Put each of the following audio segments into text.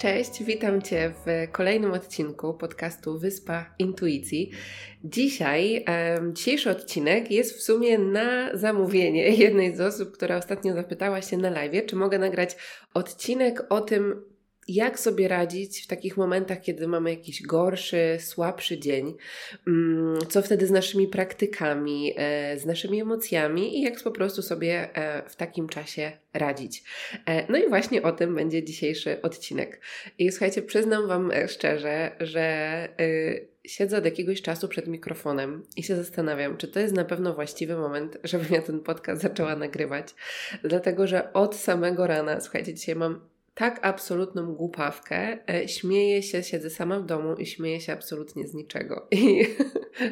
Cześć, witam Cię w kolejnym odcinku podcastu Wyspa Intuicji. Dzisiaj, um, dzisiejszy odcinek jest w sumie na zamówienie jednej z osób, która ostatnio zapytała się na live, czy mogę nagrać odcinek o tym, jak sobie radzić w takich momentach, kiedy mamy jakiś gorszy, słabszy dzień, mm, co wtedy z naszymi praktykami, e, z naszymi emocjami i jak po prostu sobie e, w takim czasie radzić. E, no i właśnie o tym będzie dzisiejszy odcinek. I słuchajcie, przyznam Wam szczerze, że siedzę od jakiegoś czasu przed mikrofonem i się zastanawiam, czy to jest na pewno właściwy moment, żebym ja ten podcast zaczęła nagrywać. Dlatego, że od samego rana, słuchajcie, dzisiaj mam tak absolutną głupawkę. E, śmieję się, siedzę sama w domu i śmieję się absolutnie z niczego. I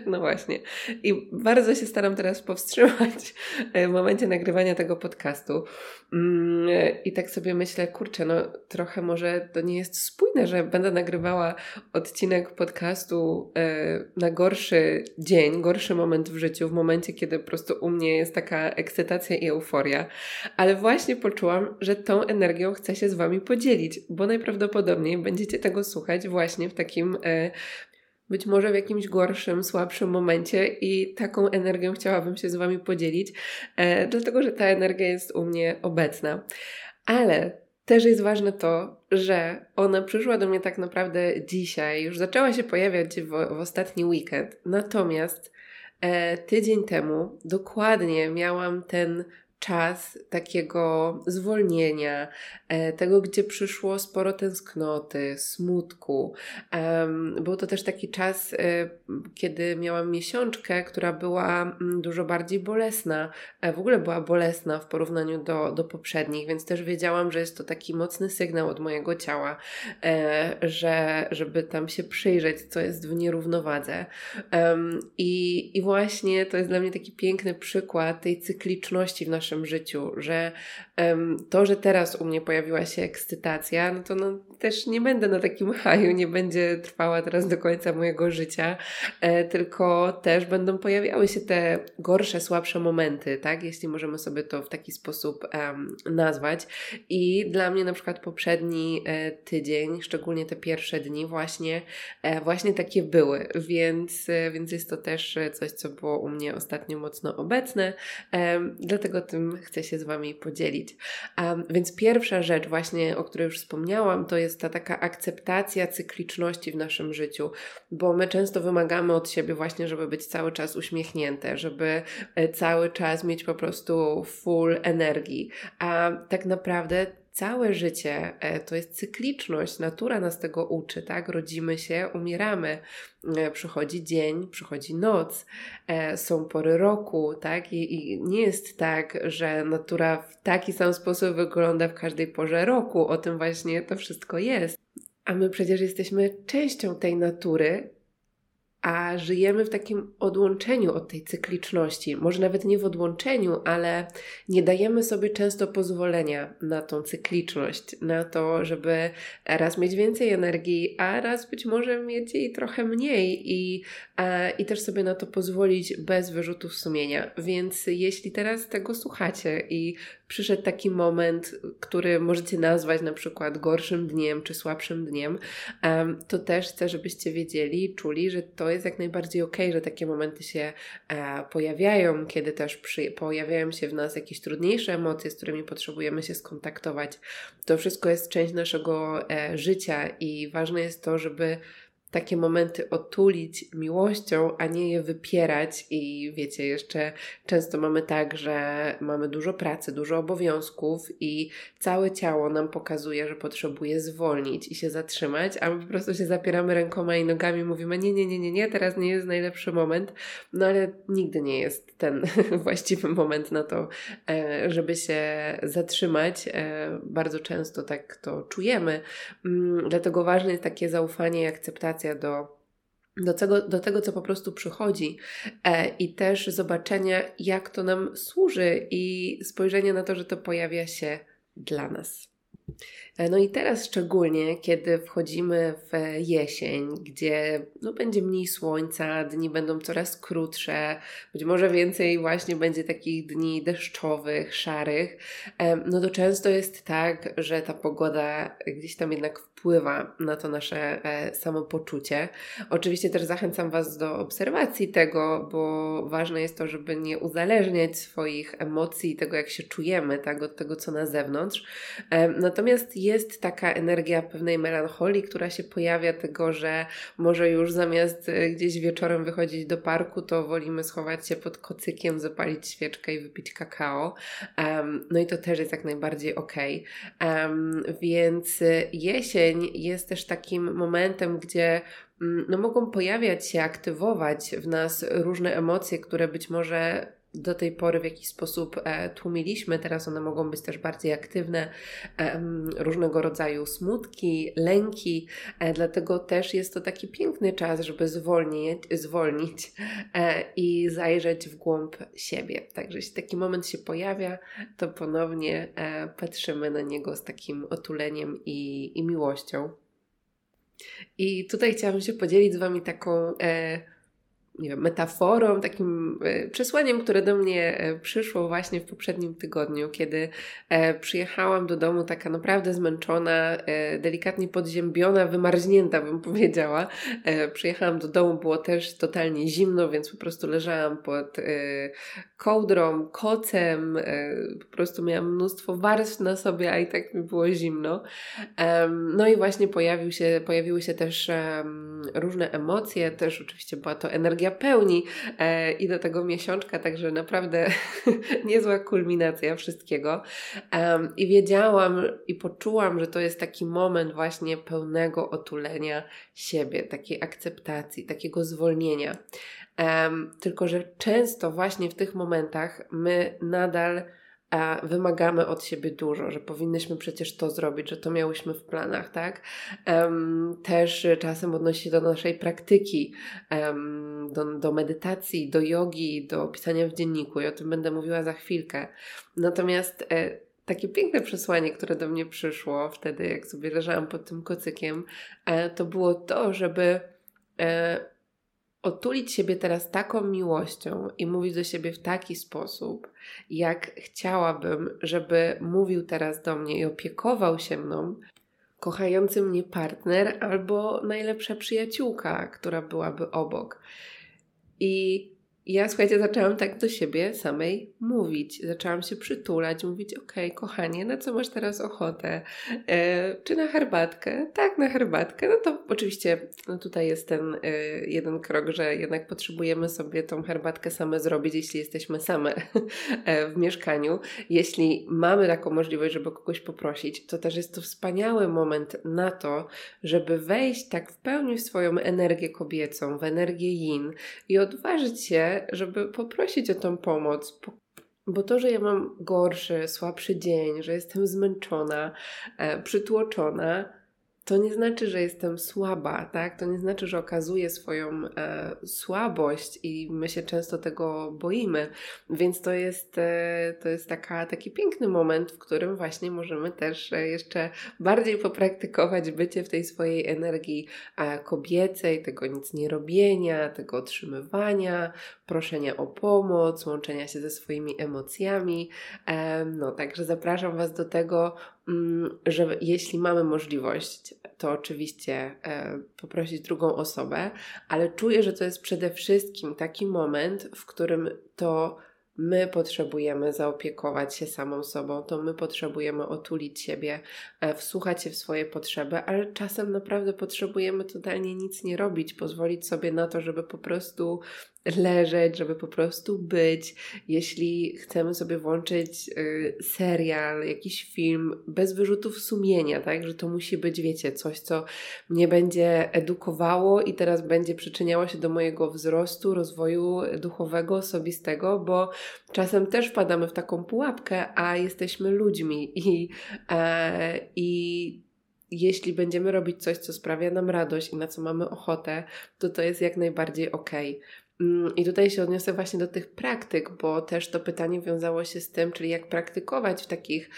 no właśnie. I bardzo się staram teraz powstrzymać e, w momencie nagrywania tego podcastu. Mm, I tak sobie myślę, kurczę, no trochę może to nie jest spójne, że będę nagrywała odcinek podcastu e, na gorszy dzień, gorszy moment w życiu, w momencie, kiedy po prostu u mnie jest taka ekscytacja i euforia. Ale właśnie poczułam, że tą energią chcę się z Wami Wami podzielić, bo najprawdopodobniej będziecie tego słuchać właśnie w takim e, być może w jakimś gorszym, słabszym momencie i taką energią chciałabym się z Wami podzielić, e, dlatego że ta energia jest u mnie obecna. Ale też jest ważne to, że ona przyszła do mnie tak naprawdę dzisiaj, już zaczęła się pojawiać w, w ostatni weekend, natomiast e, tydzień temu dokładnie miałam ten czas takiego zwolnienia, e, tego, gdzie przyszło sporo tęsknoty, smutku. Był to też taki czas, e, kiedy miałam miesiączkę, która była mm, dużo bardziej bolesna. E, w ogóle była bolesna w porównaniu do, do poprzednich, więc też wiedziałam, że jest to taki mocny sygnał od mojego ciała, że, żeby tam się przyjrzeć, co jest w nierównowadze. I, I właśnie to jest dla mnie taki piękny przykład tej cykliczności w naszym naszym życiu, że um, to, że teraz u mnie pojawiła się ekscytacja, no to no, też nie będę na takim haju, nie będzie trwała teraz do końca mojego życia, e, tylko też będą pojawiały się te gorsze, słabsze momenty, tak? Jeśli możemy sobie to w taki sposób um, nazwać. I dla mnie na przykład poprzedni e, tydzień, szczególnie te pierwsze dni, właśnie, e, właśnie takie były, więc, więc jest to też coś, co było u mnie ostatnio mocno obecne, dlatego tym chcę się z Wami podzielić. Um, więc pierwsza rzecz, właśnie o której już wspomniałam, to jest ta taka akceptacja cykliczności w naszym życiu, bo my często wymagamy od siebie właśnie, żeby być cały czas uśmiechnięte, żeby e, cały czas mieć po prostu full energii, a tak naprawdę całe życie e, to jest cykliczność, natura nas tego uczy, tak? Rodzimy się, umieramy, e, przychodzi dzień, przychodzi noc, e, są pory roku, tak? I, I, nie jest tak, że natura w taki sam sposób wygląda w każdej porze roku. O tym właśnie to wszystko jest. A my przecież jesteśmy częścią tej natury, a żyjemy w takim odłączeniu od tej cykliczności. Może nawet nie w odłączeniu, ale nie dajemy sobie często pozwolenia na tą cykliczność, na to, żeby raz mieć więcej energii, a raz być może mieć jej trochę mniej i, a, i też sobie na to pozwolić bez wyrzutów sumienia. Więc jeśli teraz tego słuchacie i przyszedł taki moment, który możecie nazwać na przykład gorszym dniem czy słabszym dniem, to też chcę, żebyście wiedzieli, czuli, że to jest jak najbardziej ok, że takie momenty się e, pojawiają, kiedy też przy, pojawiają się w nas jakieś trudniejsze emocje, z którymi potrzebujemy się skontaktować. To wszystko jest część naszego e, życia i ważne jest to, żeby takie momenty otulić miłością, a nie je wypierać. I wiecie, jeszcze często mamy tak, że mamy dużo pracy, dużo obowiązków i całe ciało nam pokazuje, że potrzebuje zwolnić i się zatrzymać, a my po prostu się zapieramy rękoma i nogami, mówimy: Nie, nie, nie, nie, nie, teraz nie jest najlepszy moment. No ale nigdy nie jest ten właściwy moment na to, e, żeby się zatrzymać. E, bardzo często tak to czujemy. Mm, dlatego ważne jest takie zaufanie i akceptacja do do tego, do tego, co po prostu przychodzi, e, i też zobaczenia, jak to nam służy, i spojrzenie na to, że to pojawia się dla nas. E, no i teraz szczególnie, kiedy wchodzimy w jesień, gdzie no, będzie mniej słońca, dni będą coraz krótsze, być może więcej właśnie będzie takich dni deszczowych, szarych, e, no to często jest tak, że ta pogoda gdzieś tam jednak wpływa na to nasze e, samopoczucie. Oczywiście też zachęcam Was do obserwacji tego, bo ważne jest to, żeby nie uzależniać swoich emocji, tego jak się czujemy, tak, od tego co na zewnątrz. Natomiast jest taka energia pewnej melancholii, która się pojawia, tego, że może już zamiast e, gdzieś wieczorem wychodzić do parku, to wolimy schować się pod kocykiem, zapalić świeczkę i wypić kakao. Um, no i to też jest jak najbardziej ok. Um, więc e, jesień jest też takim momentem, gdzie mm, no, mogą pojawiać się, aktywować w nas różne emocje, które być może do tej pory w jakiś sposób e, tłumiliśmy, teraz one mogą być też bardziej aktywne, e, różnego rodzaju smutki, lęki, e, dlatego też jest to taki piękny czas, żeby zwolnić, zwolnić i zajrzeć w głąb siebie. Także jeśli taki moment się pojawia, to ponownie patrzymy na niego z takim otuleniem i, i miłością. I tutaj chciałabym się podzielić z Wami taką nie wiem, metaforą, takim e, przesłaniem, które do mnie e, przyszło właśnie w poprzednim tygodniu, kiedy e, przyjechałam do domu taka naprawdę zmęczona, delikatnie podziębiona, wymarznięta bym powiedziała. Przyjechałam do domu, było też totalnie zimno, więc po prostu leżałam pod kołdrą, kocem, po prostu miałam mnóstwo warstw na sobie, a i tak mi było zimno. No i właśnie pojawił się, pojawiły się też różne emocje, też oczywiście była to energia pełni e, i do tego miesiączka, także naprawdę niezła kulminacja wszystkiego. Um, I wiedziałam i poczułam, że to jest taki moment właśnie pełnego otulenia siebie, takiej akceptacji, takiego zwolnienia. Um, tylko, że często właśnie w tych momentach my nadal a wymagamy od siebie dużo, że powinnyśmy przecież to zrobić, że to miałyśmy w planach, tak? Um, też czasem odnosi się do naszej praktyki, um, do, do medytacji, do jogi, do pisania w dzienniku i o tym będę mówiła za chwilkę. Natomiast e, takie piękne przesłanie, które do mnie przyszło wtedy, jak sobie leżałam pod tym kocykiem, e, to było to, żeby e, otulić siebie teraz taką miłością i mówić do siebie w taki sposób, jak chciałabym, żeby mówił teraz do mnie i opiekował się mną kochający mnie partner albo najlepsza przyjaciółka, która byłaby obok. I ja, słuchajcie, zaczęłam tak do siebie samej mówić. Zaczęłam się przytulać, mówić: OK, kochanie, na co masz teraz ochotę? E, czy na herbatkę? Tak, na herbatkę. No to oczywiście no tutaj jest ten e, jeden krok, że jednak potrzebujemy sobie tą herbatkę same zrobić, jeśli jesteśmy same e, w mieszkaniu. Jeśli mamy taką możliwość, żeby kogoś poprosić, to też jest to wspaniały moment na to, żeby wejść tak w pełni w swoją energię kobiecą, w energię yin i odważyć się żeby poprosić o tą pomoc. Bo to, że ja mam gorszy, słabszy dzień, że jestem zmęczona, e, przytłoczona, to nie znaczy, że jestem słaba, tak? To nie znaczy, że okazuję swoją e, słabość i my się często tego boimy. Więc to jest, e, to jest taka, taki piękny moment, w którym właśnie możemy też e, jeszcze bardziej popraktykować bycie w tej swojej energii e, kobiecej, tego nic nie robienia, tego otrzymywania, proszenia o pomoc, łączenia się ze swoimi emocjami. E, no, także zapraszam Was do tego, że jeśli mamy możliwość to oczywiście e, poprosić drugą osobę, ale czuję, że to jest przede wszystkim taki moment, w którym to my potrzebujemy zaopiekować się samą sobą, to my potrzebujemy otulić siebie, e, wsłuchać się w swoje potrzeby, ale czasem naprawdę potrzebujemy totalnie nic nie robić, pozwolić sobie na to, żeby po prostu leżeć, żeby po prostu być. Jeśli chcemy sobie włączyć y, serial, jakiś film bez wyrzutów sumienia, tak, że to musi być, wiecie, coś, co mnie będzie edukowało i teraz będzie przyczyniało się do mojego wzrostu, rozwoju duchowego, osobistego, bo czasem też wpadamy w taką pułapkę, a jesteśmy ludźmi i, e, i jeśli będziemy robić coś, co sprawia nam radość i na co mamy ochotę, to to jest jak najbardziej okej. Mm, I tutaj się odniosę właśnie do tych praktyk, bo też to pytanie wiązało się z tym, czyli jak praktykować w takich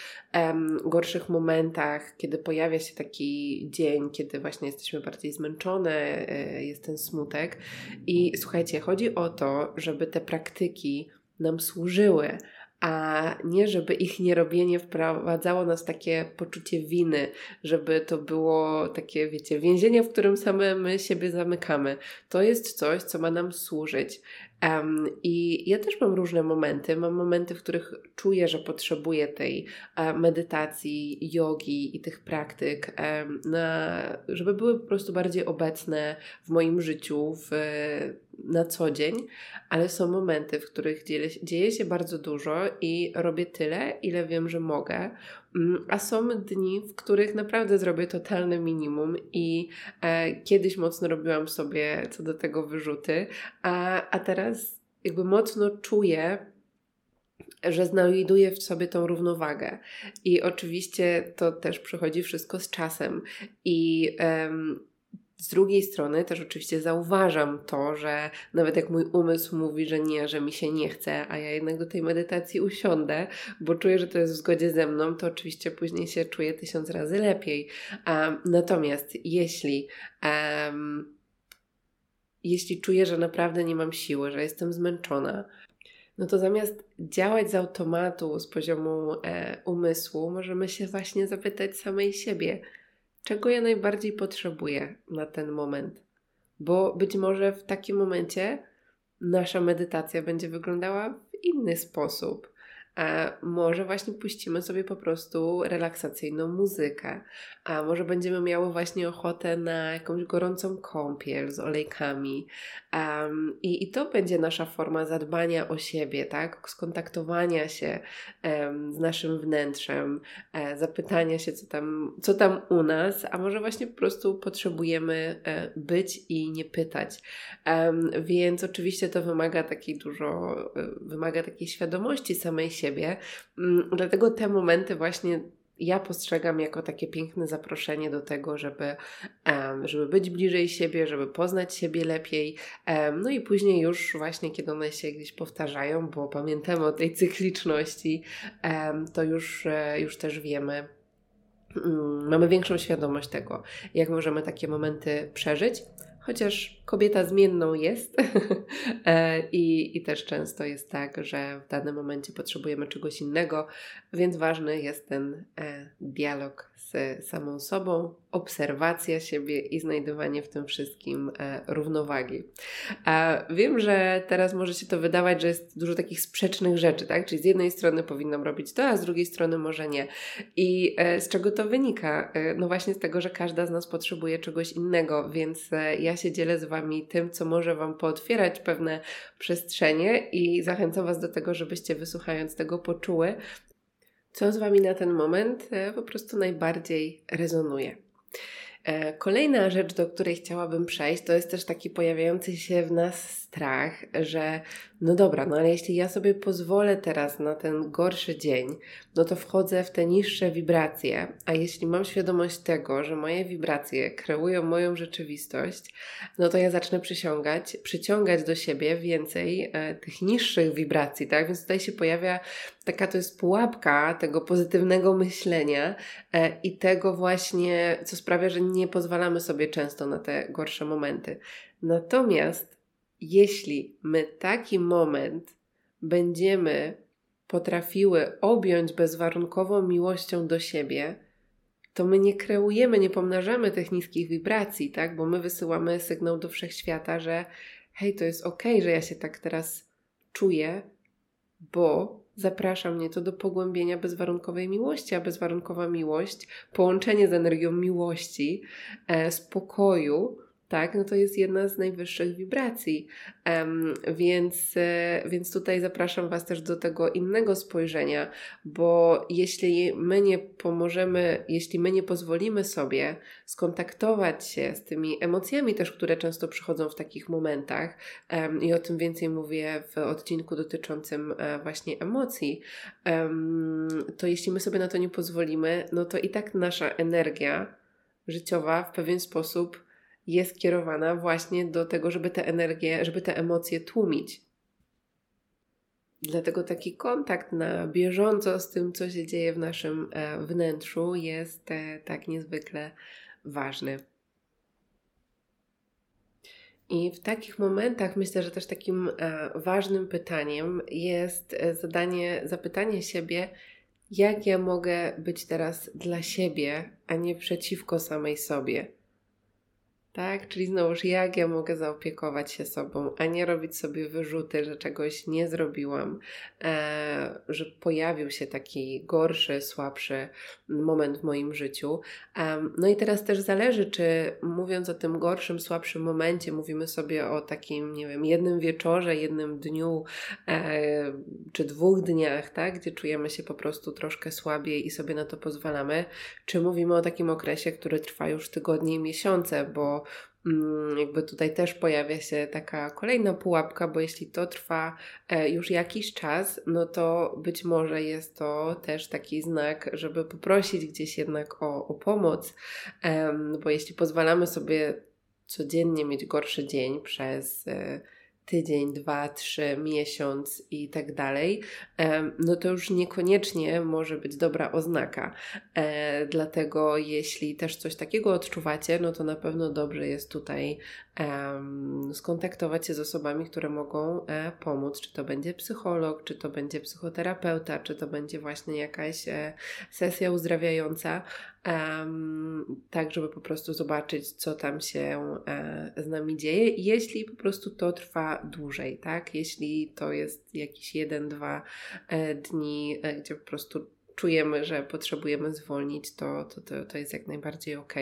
gorszych momentach, kiedy pojawia się taki dzień, kiedy właśnie jesteśmy bardziej zmęczone, e, jest ten smutek. I słuchajcie, chodzi o to, żeby te praktyki nam służyły, a nie żeby ich nierobienie wprowadzało nas takie poczucie winy, żeby to było takie, wiecie, więzienie, w którym same my siebie zamykamy. To jest coś, co ma nam służyć. Um, I ja też mam różne momenty. Mam momenty, w których czuję, że potrzebuję tej uh, medytacji, jogi i tych praktyk, na, żeby były po prostu bardziej obecne w moim życiu w, na co dzień, ale są momenty, w których dzieje, dzieje się bardzo dużo i robię tyle, ile wiem, że mogę. Mm, a są dni, w których naprawdę zrobię totalne minimum i e, kiedyś mocno robiłam sobie co do tego wyrzuty, a, a teraz jakby mocno czuję, że znajduję w sobie tą równowagę. I oczywiście to też przychodzi wszystko z czasem. I z drugiej strony też oczywiście zauważam to, że nawet jak mój umysł mówi, że nie, że mi się nie chce, a ja jednak do tej medytacji usiądę, bo czuję, że to jest w zgodzie ze mną, to oczywiście później się czuję tysiąc razy lepiej. Um, natomiast jeśli um, jeśli czuję, że naprawdę nie mam siły, że jestem zmęczona, no to zamiast działać z automatu, z poziomu e, umysłu, możemy się właśnie zapytać samej siebie, czego ja najbardziej potrzebuję na ten moment. Bo być może w takim momencie nasza medytacja będzie wyglądała w inny sposób. A może właśnie puścimy sobie po prostu relaksacyjną muzykę, a może będziemy miały właśnie ochotę na jakąś gorącą kąpiel z olejkami. Um, i, I to będzie nasza forma zadbania o siebie, tak? Skontaktowania się um, z naszym wnętrzem, e, zapytania się, co tam, co tam u nas, a może właśnie po prostu potrzebujemy e, być i nie pytać. Um, więc oczywiście to wymaga takiej dużo, e, wymaga takiej świadomości samej siebie siebie. Mm, dlatego te momenty właśnie ja postrzegam jako takie piękne zaproszenie do tego, żeby, żeby być bliżej siebie, żeby poznać siebie lepiej. No i później już właśnie, kiedy one się gdzieś powtarzają, bo pamiętamy o tej cykliczności, to już, e, już też wiemy, mm, mamy większą świadomość tego, jak możemy takie momenty przeżyć chociaż kobieta zmienną jest e, I, i też często jest tak, że w danym momencie potrzebujemy czegoś innego, więc ważny jest ten e, dialog samą sobą, obserwacja siebie i znajdowanie w tym wszystkim e, równowagi. A wiem, że teraz może się to wydawać, że jest dużo takich sprzecznych rzeczy, tak? Czyli z jednej strony powinnam robić to, a z drugiej strony może nie. I z czego to wynika? No właśnie z tego, że każda z nas potrzebuje czegoś innego, więc ja się dzielę z Wami tym, co może Wam pootwierać pewne przestrzenie i zachęcam Was do tego, żebyście wysłuchając tego poczuły, co z Wami na ten moment e, po prostu najbardziej rezonuje. E, kolejna rzecz, do której chciałabym przejść, to jest też taki pojawiający się w nas strach, że no dobra, no ale jeśli ja sobie pozwolę teraz na ten gorszy dzień, no to wchodzę w te niższe wibracje, a jeśli mam świadomość tego, że moje wibracje kreują moją rzeczywistość, no to ja zacznę przyciągać, przyciągać do siebie więcej e, tych niższych wibracji, tak? Więc tutaj się pojawia taka to jest pułapka tego pozytywnego myślenia e, i tego właśnie, co sprawia, że nie pozwalamy sobie często na te gorsze momenty. Natomiast jeśli my taki moment będziemy potrafiły objąć bezwarunkową miłością do siebie, to my nie kreujemy, nie pomnażamy tych niskich wibracji, tak? Bo my wysyłamy sygnał do wszechświata, że hej, to jest ok, że ja się tak teraz czuję, bo zaprasza mnie to do pogłębienia bezwarunkowej miłości, a bezwarunkowa miłość, połączenie z energią miłości, e, spokoju, tak, no to jest jedna z najwyższych wibracji. Um, więc, e, więc tutaj zapraszam Was też do tego innego spojrzenia, bo jeśli my nie pomożemy, jeśli my nie pozwolimy sobie skontaktować się z tymi emocjami też, które często przychodzą w takich momentach, um, i o tym więcej mówię w odcinku dotyczącym e, właśnie emocji, um, to jeśli my sobie na to nie pozwolimy, no to i tak nasza energia życiowa w pewien sposób jest kierowana właśnie do tego, żeby tę energię, żeby te emocje tłumić. Dlatego taki kontakt na bieżąco z tym, co się dzieje w naszym e, wnętrzu, jest e, tak niezwykle ważny. I w takich momentach myślę, że też takim e, ważnym pytaniem jest zadanie, zapytanie siebie, jak ja mogę być teraz dla siebie, a nie przeciwko samej sobie tak? Czyli znowuż jak ja mogę zaopiekować się sobą, a nie robić sobie wyrzuty, że czegoś nie zrobiłam, e, że pojawił się taki gorszy, słabszy moment w moim życiu. E, no i teraz też zależy, czy mówiąc o tym gorszym, słabszym momencie, mówimy sobie o takim, nie wiem, jednym wieczorze, jednym dniu, e, czy dwóch dniach, tak? Gdzie czujemy się po prostu troszkę słabiej i sobie na to pozwalamy, czy mówimy o takim okresie, który trwa już tygodnie i miesiące, bo Mm, jakby tutaj też pojawia się taka kolejna pułapka, bo jeśli to trwa e, już jakiś czas, no to być może jest to też taki znak, żeby poprosić gdzieś jednak o, o pomoc, bo jeśli pozwalamy sobie codziennie mieć gorszy dzień przez e, tydzień, dwa, trzy, miesiąc i tak dalej, no to już niekoniecznie może być dobra oznaka. E, dlatego jeśli też coś takiego odczuwacie, no to na pewno dobrze jest tutaj skontaktować się z osobami, które mogą e, pomóc. Czy to będzie psycholog, czy to będzie psychoterapeuta, czy to będzie właśnie jakaś e, sesja uzdrawiająca, tak żeby po prostu zobaczyć, co tam się z nami dzieje, jeśli po prostu to trwa dłużej, tak? Jeśli to jest jakiś jeden, dwa e, dni, e, gdzie po prostu czujemy, że potrzebujemy zwolnić, to, to, to, to jest jak najbardziej ok.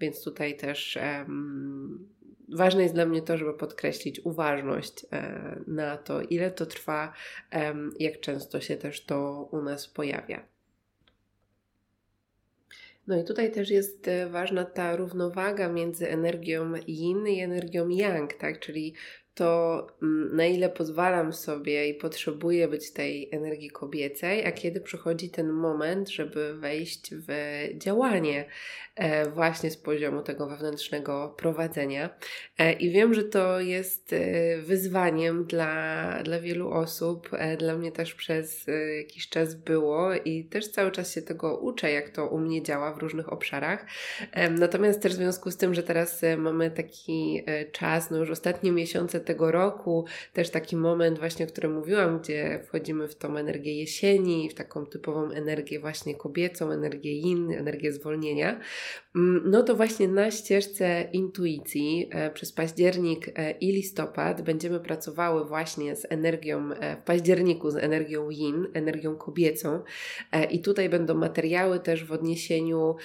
Więc tutaj też um, ważne jest dla mnie to, żeby podkreślić uważność e, na to, ile to trwa, jak często się też to u nas pojawia. No i tutaj też jest ważna ta równowaga między energią yin i energią yang, tak? Czyli to mm, na ile pozwalam sobie i potrzebuję być tej energii kobiecej, a kiedy przychodzi ten moment, żeby wejść w działanie e, właśnie z poziomu tego wewnętrznego prowadzenia. E, I wiem, że to jest e, wyzwaniem dla, dla wielu osób, dla mnie też przez jakiś czas było i też cały czas się tego uczę, jak to u mnie działa w różnych obszarach. Natomiast też w związku z tym, że teraz mamy taki czas, no już ostatnie miesiące tego roku, też taki moment właśnie, o którym mówiłam, gdzie wchodzimy w tą energię jesieni, w taką typową energię właśnie kobiecą, energię yin, energię zwolnienia, mm, no to właśnie na ścieżce intuicji e, przez październik e, i listopad będziemy pracowały właśnie z energią, e, w październiku z energią yin, energią kobiecą. I tutaj będą materiały też w odniesieniu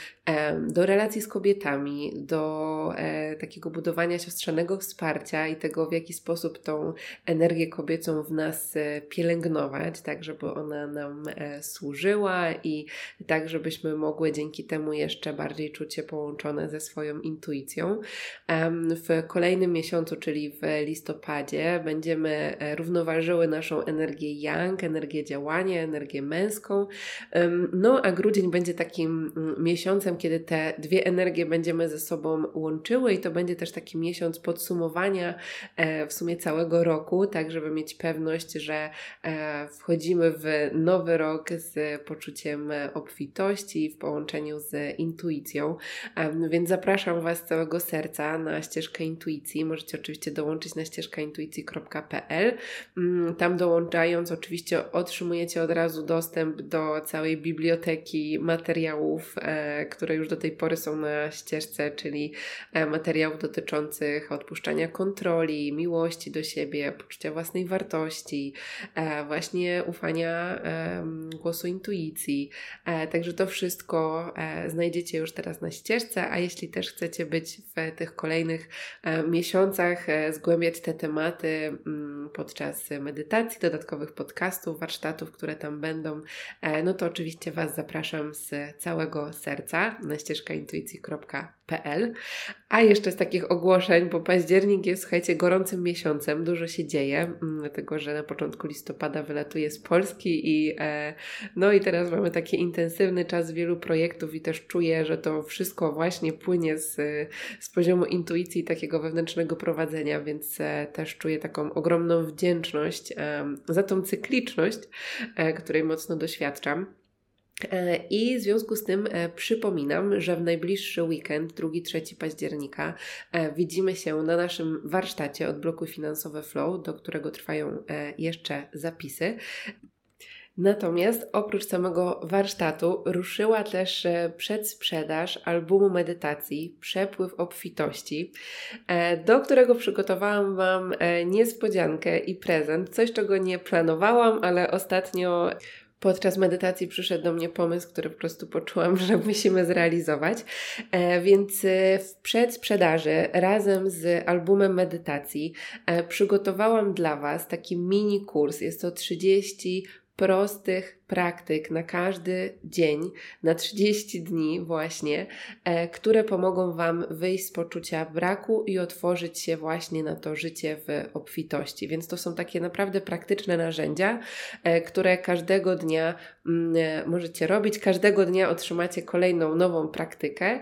do relacji z kobietami, do takiego budowania siostrzanego wsparcia i tego, w jaki sposób tą energię kobiecą w nas e, pielęgnować, tak żeby ona nam e, służyła i tak, żebyśmy mogły dzięki temu jeszcze bardziej czuć się połączone ze swoją intuicją. W kolejnym miesiącu, czyli w listopadzie, będziemy e, równoważyły naszą energię yang, energię działania, energię męską. No a grudzień będzie takim mm, miesiącem, kiedy te dwie energie będziemy ze sobą łączyły i to będzie też taki miesiąc podsumowania w sumie całego roku, tak żeby mieć pewność, że e, wchodzimy w nowy rok z poczuciem obfitości w połączeniu z intuicją. Więc zapraszam Was z całego serca na ścieżkę intuicji. Możecie oczywiście dołączyć na ścieżkaintuicji.pl. Mm, tam dołączając, oczywiście otrzymujecie od razu dostęp do całej biblioteki materiałów, e, które już do tej pory są na ścieżce, czyli e, materiałów dotyczących odpuszczania kontroli, miłości do siebie, poczucia własnej wartości, e, właśnie ufania głosu intuicji. E, także to wszystko e, znajdziecie już teraz na ścieżce, a jeśli też chcecie być w tych kolejnych miesiącach, zgłębiać te tematy mm, podczas medytacji, dodatkowych podcastów, warsztatów, które tam będą, no to oczywiście Was zapraszam z całego serca na ścieżkaintuicji.pl. A jeszcze z takich ogłoszeń, bo październik jest, słuchajcie, gorącym miesiącem, dużo się dzieje, mm, dlatego że na początku listopada wylatuję z Polski i e, no i teraz mamy taki intensywny czas wielu projektów i też czuję, że to wszystko właśnie płynie z, z poziomu intuicji takiego wewnętrznego prowadzenia, więc e, też czuję taką ogromną wdzięczność e, za tą cykliczność, e, której mocno doświadczam. E, I w związku z tym e, przypominam, że w najbliższy weekend, 2-3 października, e, widzimy się na naszym warsztacie od bloku finansowe Flow, do którego trwają jeszcze zapisy. Natomiast oprócz samego warsztatu ruszyła też przedsprzedaż albumu medytacji Przepływ obfitości, do którego przygotowałam Wam niespodziankę i prezent. Coś, czego nie planowałam, ale ostatnio podczas medytacji przyszedł do mnie pomysł, który po prostu poczułam, że musimy zrealizować. E, więc e, w przedsprzedaży razem z albumem medytacji e, przygotowałam dla Was taki mini kurs. Jest to 30 prostych praktyk na każdy dzień, na 30 dni właśnie, e, które pomogą Wam wyjść z poczucia braku i otworzyć się właśnie na to życie w obfitości. Więc to są takie naprawdę praktyczne narzędzia, e, które każdego dnia mm, e, możecie robić. Każdego dnia otrzymacie kolejną nową praktykę,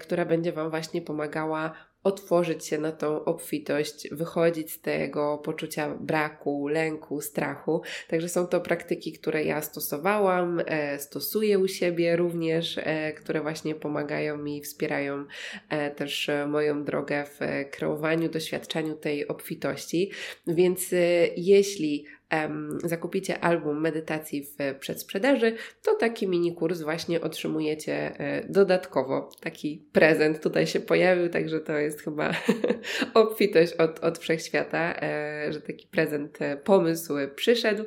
która będzie Wam właśnie pomagała otworzyć się na tą obfitość, wychodzić z tego poczucia braku, lęku, strachu. Także są to praktyki, które ja stosowałam, e, stosuję u siebie również, e, które właśnie pomagają mi, wspierają e, też moją drogę w kreowaniu, doświadczaniu tej obfitości. Więc jeśli um, zakupicie album medytacji w przedsprzedaży, to taki mini kurs właśnie otrzymujecie e, dodatkowo. Taki prezent tutaj się pojawił, także to jest chyba obfitość od, od wszechświata, e, że taki prezent, e, pomysł przyszedł.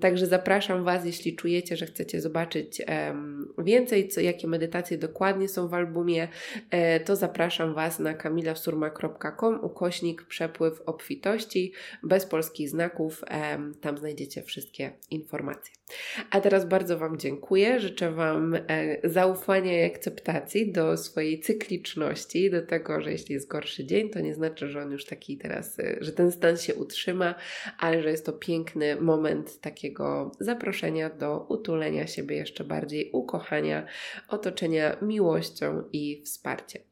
także zapraszam Was, jeśli czujecie, że chcecie zobaczyć więcej, co, jakie medytacje dokładnie są w albumie, to zapraszam Was na kamilasurma.com ukośnik przepływ obfitości bez polskich znaków tam znajdziecie wszystkie informacje. A teraz bardzo Wam dziękuję. Życzę Wam e, zaufania i akceptacji do swojej cykliczności, do tego, że jeśli jest gorszy dzień, to nie znaczy, że on już taki teraz, e, że ten stan się utrzyma, ale że jest to piękny moment takiego zaproszenia do utulenia siebie jeszcze bardziej, ukochania, otoczenia miłością i wsparciem.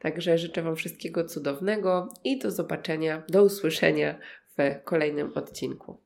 Także życzę Wam wszystkiego cudownego i do zobaczenia, do usłyszenia w kolejnym odcinku.